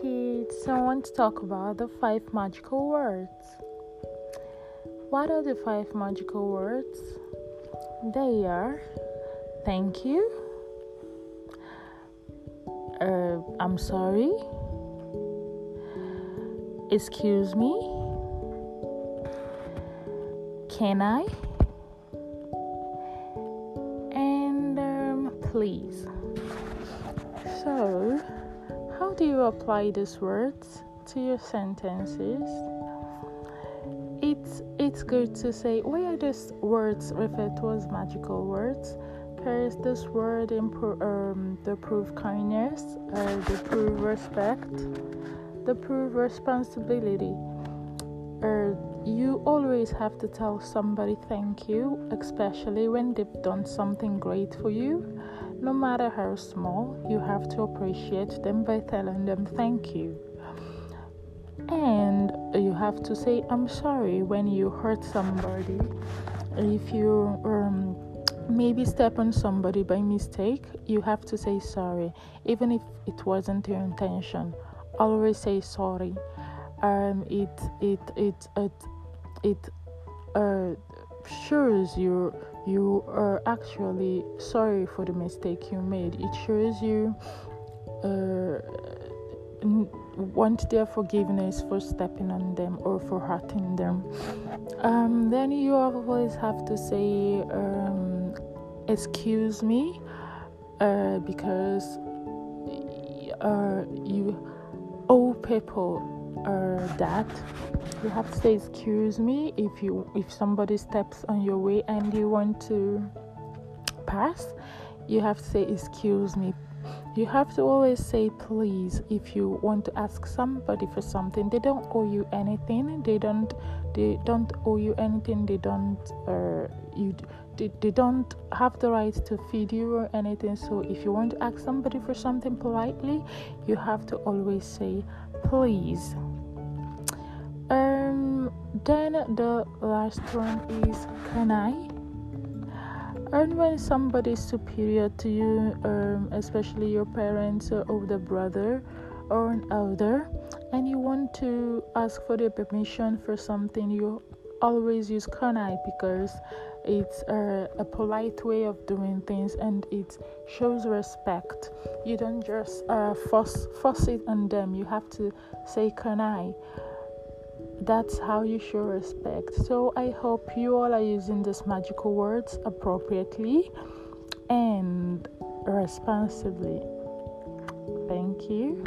kids, I want to talk about the five magical words. What are the five magical words? They are thank you, uh, I'm sorry, excuse me, can I, and um, please. So, how do you apply these words to your sentences? It's it's good to say why are these words referred to as magical words? Because this word improve um, they prove kindness, uh, they prove respect, they prove responsibility. Uh, you always have to tell somebody thank you, especially when they've done something great for you. No matter how small, you have to appreciate them by telling them thank you. And you have to say I'm sorry when you hurt somebody. If you um, maybe step on somebody by mistake, you have to say sorry, even if it wasn't your intention. Always say sorry. Um, it it it it it uh, shows you you are actually sorry for the mistake you made. It shows you uh, want their forgiveness for stepping on them or for hurting them. Um, then you always have to say, um, Excuse me, uh, because uh, you owe people uh, that you have to say excuse me if you if somebody steps on your way and you want to pass you have to say excuse me. You have to always say please if you want to ask somebody for something. They don't owe you anything. They don't they don't owe you anything. They don't uh, you they, they don't have the right to feed you or anything. So if you want to ask somebody for something politely you have to always say please then the last one is can i? And when somebody is superior to you um, especially your parents or older brother or an elder and you want to ask for their permission for something you always use can i? because it's a, a, polite way of doing things and it shows respect. You don't just uh, force, force it on them. You have to say can i that's how you show respect. So i hope you all are using these magical words appropriately and responsibly. Thank you